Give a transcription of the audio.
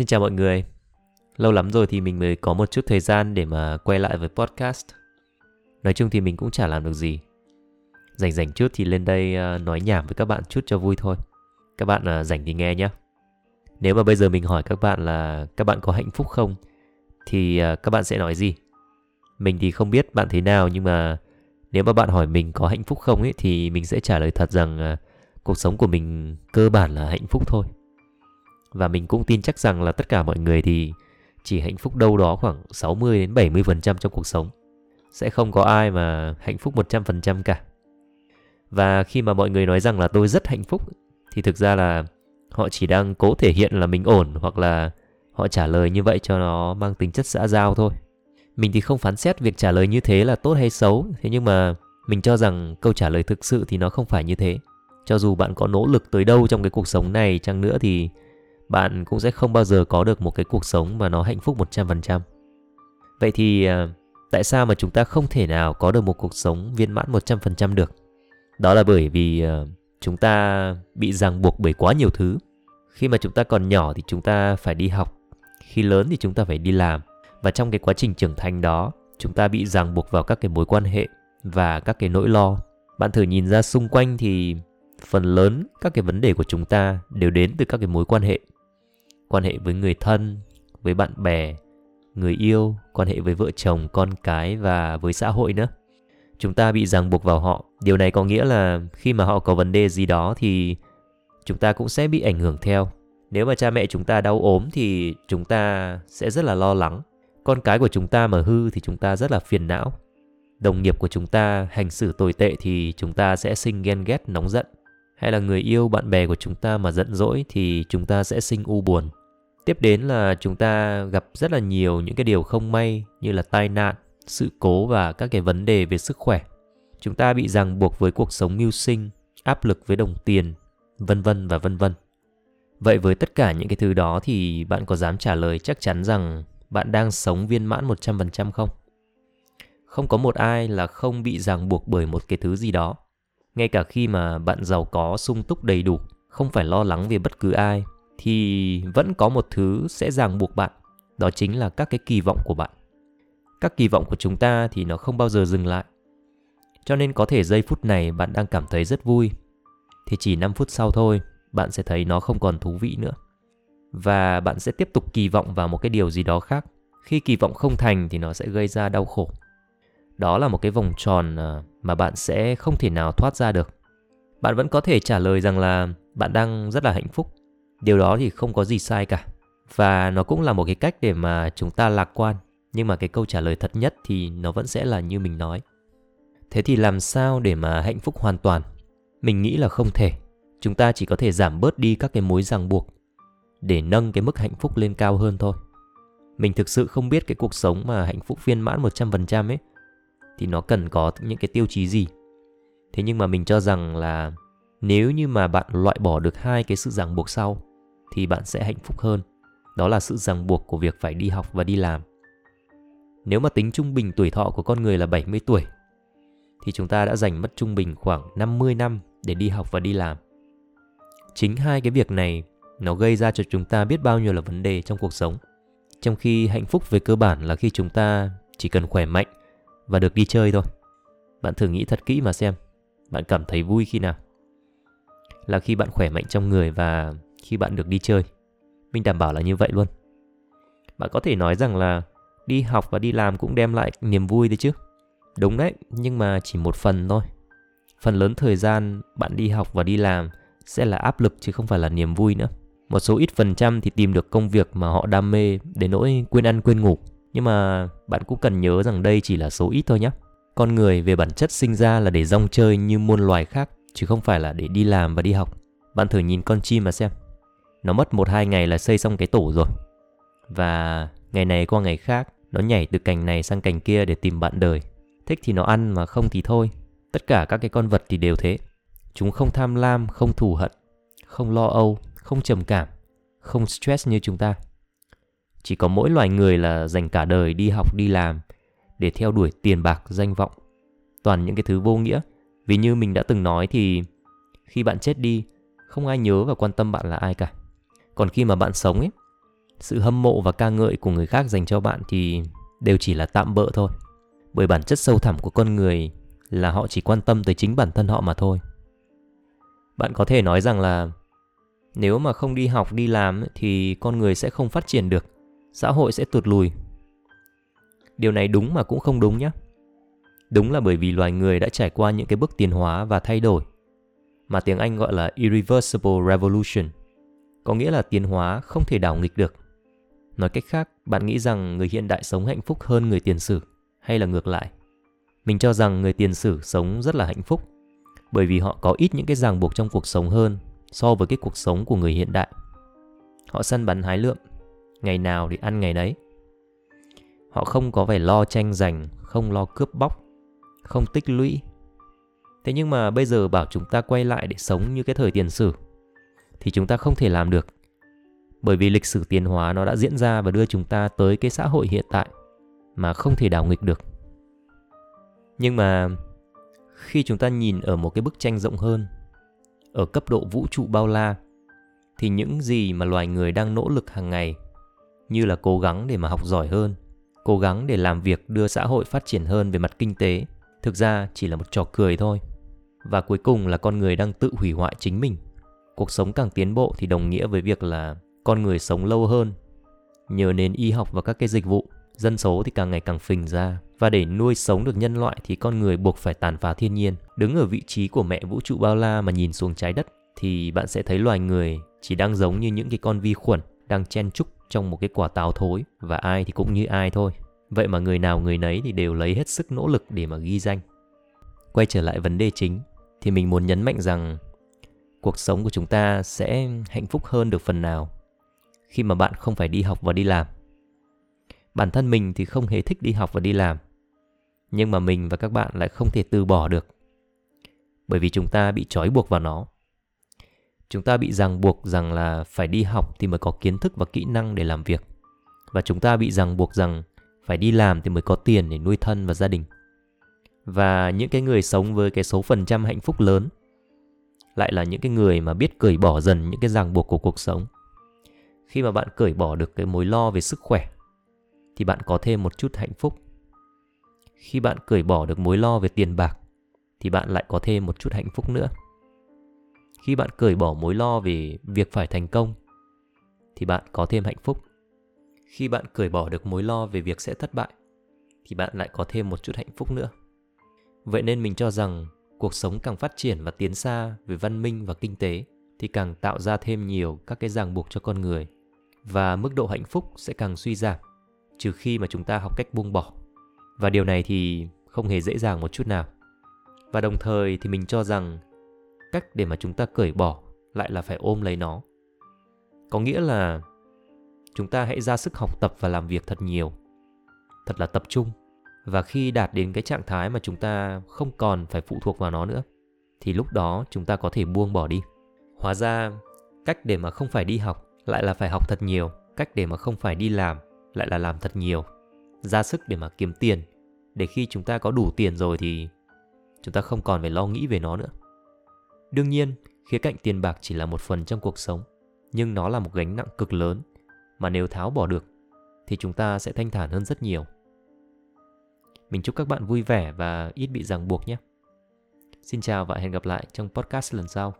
Xin chào mọi người. Lâu lắm rồi thì mình mới có một chút thời gian để mà quay lại với podcast. Nói chung thì mình cũng chả làm được gì. Rảnh rảnh chút thì lên đây ờ, nói nhảm với các bạn chút cho vui thôi. Các bạn ờ, rảnh thì nghe nhé. Nếu mà bây giờ mình hỏi các bạn là các bạn có hạnh phúc không, thì ờ, các bạn sẽ nói gì? Mình thì không biết bạn thế nào nhưng mà nếu mà bạn hỏi mình có hạnh phúc không ấy thì mình sẽ trả lời thật rằng cuộc sống của mình cơ bản là hạnh phúc thôi và mình cũng tin chắc rằng là tất cả mọi người thì chỉ hạnh phúc đâu đó khoảng 60 đến 70% trong cuộc sống. Sẽ không có ai mà hạnh phúc 100% cả. Và khi mà mọi người nói rằng là tôi rất hạnh phúc thì thực ra là họ chỉ đang cố thể hiện là mình ổn hoặc là họ trả lời như vậy cho nó mang tính chất xã giao thôi. Mình thì không phán xét việc trả lời như thế là tốt hay xấu, thế nhưng mà mình cho rằng câu trả lời thực sự thì nó không phải như thế. Cho dù bạn có nỗ lực tới đâu trong cái cuộc sống này chăng nữa thì bạn cũng sẽ không bao giờ có được một cái cuộc sống mà nó hạnh phúc 100%. Vậy thì à, tại sao mà chúng ta không thể nào có được một cuộc sống viên mãn 100% được? Đó là bởi vì à, chúng ta bị ràng buộc bởi quá nhiều thứ. Khi mà chúng ta còn nhỏ thì chúng ta phải đi học, khi lớn thì chúng ta phải đi làm và trong cái quá trình trưởng thành đó, chúng ta bị ràng buộc vào các cái mối quan hệ và các cái nỗi lo. Bạn thử nhìn ra xung quanh thì phần lớn các cái vấn đề của chúng ta đều đến từ các cái mối quan hệ quan hệ với người thân, với bạn bè, người yêu, quan hệ với vợ chồng, con cái và với xã hội nữa. Chúng ta bị ràng buộc vào họ. Điều này có nghĩa là khi mà họ có vấn đề gì đó thì chúng ta cũng sẽ bị ảnh hưởng theo. Nếu mà cha mẹ chúng ta đau ốm thì chúng ta sẽ rất là lo lắng. Con cái của chúng ta mà hư thì chúng ta rất là phiền não. Đồng nghiệp của chúng ta hành xử tồi tệ thì chúng ta sẽ sinh ghen ghét, nóng giận. Hay là người yêu bạn bè của chúng ta mà giận dỗi thì chúng ta sẽ sinh u buồn tiếp đến là chúng ta gặp rất là nhiều những cái điều không may như là tai nạn sự cố và các cái vấn đề về sức khỏe chúng ta bị ràng buộc với cuộc sống mưu sinh áp lực với đồng tiền vân vân và vân vân vậy với tất cả những cái thứ đó thì bạn có dám trả lời chắc chắn rằng bạn đang sống viên mãn 100% không? Không có một ai là không bị ràng buộc bởi một cái thứ gì đó. Ngay cả khi mà bạn giàu có sung túc đầy đủ, không phải lo lắng về bất cứ ai thì vẫn có một thứ sẽ ràng buộc bạn, đó chính là các cái kỳ vọng của bạn. Các kỳ vọng của chúng ta thì nó không bao giờ dừng lại. Cho nên có thể giây phút này bạn đang cảm thấy rất vui, thì chỉ 5 phút sau thôi, bạn sẽ thấy nó không còn thú vị nữa. Và bạn sẽ tiếp tục kỳ vọng vào một cái điều gì đó khác. Khi kỳ vọng không thành thì nó sẽ gây ra đau khổ. Đó là một cái vòng tròn à, mà bạn sẽ không thể nào thoát ra được. Bạn vẫn có thể trả lời rằng là bạn đang rất là hạnh phúc điều đó thì không có gì sai cả. Và nó cũng là một cái cách để mà chúng ta lạc quan, nhưng mà cái câu trả lời thật nhất thì nó vẫn sẽ là như mình nói. Thế thì làm sao để mà hạnh phúc hoàn toàn? Mình nghĩ là không thể. Chúng ta chỉ có thể giảm bớt đi các cái mối ràng buộc để nâng cái mức hạnh phúc lên cao hơn thôi. Mình thực sự không biết cái cuộc sống mà hạnh phúc viên mãn 100% ấy, thì nó cần có những cái tiêu chí gì. Thế nhưng mà mình cho rằng là nếu như mà bạn loại bỏ được hai cái sự ràng buộc sau thì bạn sẽ hạnh phúc hơn. Đó là sự ràng buộc của việc phải đi học và đi làm. Nếu mà tính trung bình tuổi thọ của con người là 70 tuổi thì chúng ta đã dành mất trung bình khoảng 50 năm để đi học và đi làm. Chính hai cái việc này nó gây ra cho chúng ta biết bao nhiêu là vấn đề trong cuộc sống. Trong khi hạnh phúc về cơ bản là khi chúng ta chỉ cần khỏe mạnh và được đi chơi thôi. Bạn thử nghĩ thật kỹ mà xem, bạn cảm thấy vui khi nào? Là khi bạn khỏe mạnh trong người và khi bạn được đi chơi. Mình đảm bảo là như vậy luôn. Bạn có thể nói rằng là đi học và đi làm cũng đem lại niềm vui đấy chứ. Đúng đấy, nhưng mà chỉ một phần thôi. Phần lớn thời gian bạn đi học và đi làm sẽ là áp lực chứ không phải là niềm vui nữa. Một số ít phần trăm thì tìm được công việc mà họ đam mê đến nỗi quên ăn quên ngủ. Nhưng mà bạn cũng cần nhớ rằng đây chỉ là số ít thôi nhé. Con người về bản chất sinh ra là để rong chơi như muôn loài khác, chứ không phải là để đi làm và đi học. Bạn thử nhìn con chim mà xem. Nó mất một hai ngày là xây xong cái tổ rồi. Và ngày này qua ngày khác, nó nhảy từ cành này sang cành kia để tìm bạn đời. Thích thì nó ăn mà không thì thôi. Tất cả các cái con vật thì đều thế. Chúng không tham lam, không thù hận, không lo âu, không trầm cảm, không stress như chúng ta. Chỉ có mỗi loài người là dành cả đời đi học đi làm để theo đuổi tiền bạc, danh vọng. Toàn những cái thứ vô nghĩa. Vì như mình đã từng nói thì khi bạn chết đi, không ai nhớ và quan tâm bạn là ai cả. Còn khi mà bạn sống ấy, sự hâm mộ và ca ngợi của người khác dành cho bạn thì đều chỉ là tạm bỡ thôi. Bởi bản chất sâu thẳm của con người là họ chỉ quan tâm tới chính bản thân họ mà thôi. Bạn có thể nói rằng là nếu mà không đi học đi làm thì con người sẽ không phát triển được xã hội sẽ tụt lùi. Điều này đúng mà cũng không đúng nhé đúng là bởi vì loài người đã trải qua những cái bước tiến hóa và thay đổi mà tiếng anh gọi là irreversible revolution có nghĩa là tiến hóa không thể đảo nghịch được. Nói cách khác, bạn nghĩ rằng người hiện đại sống hạnh phúc hơn người tiền sử hay là ngược lại? Mình cho rằng người tiền sử sống rất là hạnh phúc, bởi vì họ có ít những cái ràng buộc trong cuộc sống hơn so với cái cuộc sống của người hiện đại. Họ săn bắn hái lượm, ngày nào thì ăn ngày đấy họ không có vẻ lo tranh giành, không lo cướp bóc, không tích lũy. Thế nhưng mà bây giờ bảo chúng ta quay lại để sống như cái thời tiền sử thì chúng ta không thể làm được. Bởi vì lịch sử tiến hóa nó đã diễn ra và đưa chúng ta tới cái xã hội hiện tại mà không thể đảo nghịch được. Nhưng mà khi chúng ta nhìn ở một cái bức tranh rộng hơn, ở cấp độ vũ trụ bao la, thì những gì mà loài người đang nỗ lực hàng ngày như là cố gắng để mà học giỏi hơn, cố gắng để làm việc đưa xã hội phát triển hơn về mặt kinh tế, thực ra chỉ là một trò cười thôi. Và cuối cùng là con người đang tự hủy hoại chính mình cuộc sống càng tiến bộ thì đồng nghĩa với việc là con người sống lâu hơn. Nhờ nền y học và các cái dịch vụ, dân số thì càng ngày càng phình ra. Và để nuôi sống được nhân loại thì con người buộc phải tàn phá thiên nhiên. Đứng ở vị trí của mẹ vũ trụ bao la mà nhìn xuống trái đất thì bạn sẽ thấy loài người chỉ đang giống như những cái con vi khuẩn đang chen chúc trong một cái quả táo thối. Và ai thì cũng như ai thôi. Vậy mà người nào người nấy thì đều lấy hết sức nỗ lực để mà ghi danh. Quay trở lại vấn đề chính, thì mình muốn nhấn mạnh rằng cuộc sống của chúng ta sẽ hạnh phúc hơn được phần nào khi mà bạn không phải đi học và đi làm. Bản thân mình thì không hề thích đi học và đi làm, nhưng mà mình và các bạn lại không thể từ bỏ được, bởi vì chúng ta bị trói buộc vào nó. Chúng ta bị ràng buộc rằng là phải đi học thì mới có kiến thức và kỹ năng để làm việc, và chúng ta bị ràng buộc rằng phải đi làm thì mới có tiền để nuôi thân và gia đình. Và những cái người sống với cái số phần trăm hạnh phúc lớn lại là những cái người mà biết cởi bỏ dần những cái ràng buộc của cuộc sống. Khi mà bạn cởi bỏ được cái mối lo về sức khỏe, thì bạn có thêm một chút hạnh phúc. Khi bạn cởi bỏ được mối lo về tiền bạc, thì bạn lại có thêm một chút hạnh phúc nữa. Khi bạn cởi bỏ mối lo về việc phải thành công, thì bạn có thêm hạnh phúc. Khi bạn cởi bỏ được mối lo về việc sẽ thất bại, thì bạn lại có thêm một chút hạnh phúc nữa. Vậy nên mình cho rằng cuộc sống càng phát triển và tiến xa về văn minh và kinh tế, thì càng tạo ra thêm nhiều các cái ràng buộc cho con người. Và mức độ hạnh phúc sẽ càng suy giảm, trừ khi mà chúng ta học cách buông bỏ. Và điều này thì không hề dễ dàng một chút nào. Và đồng thời thì mình cho rằng cách để mà chúng ta cởi bỏ lại là phải ôm lấy nó. Có nghĩa là chúng ta hãy ra sức học tập và làm việc thật nhiều, thật là tập trung và khi đạt đến cái trạng thái mà chúng ta không còn phải phụ thuộc vào nó nữa, thì lúc đó chúng ta có thể buông bỏ đi. Hóa ra, cách để mà không phải đi học lại là phải học thật nhiều, cách để mà không phải đi làm lại là làm thật nhiều. Ra sức để mà kiếm tiền, để khi chúng ta có đủ tiền rồi thì chúng ta không còn phải lo nghĩ về nó nữa. Đương nhiên, khía cạnh tiền bạc chỉ là một phần trong cuộc sống, nhưng nó là một gánh nặng cực lớn mà nếu tháo bỏ được thì chúng ta sẽ thanh thản hơn rất nhiều mình chúc các bạn vui vẻ và ít bị ràng buộc nhé. Xin chào và hẹn gặp lại trong podcast lần sau.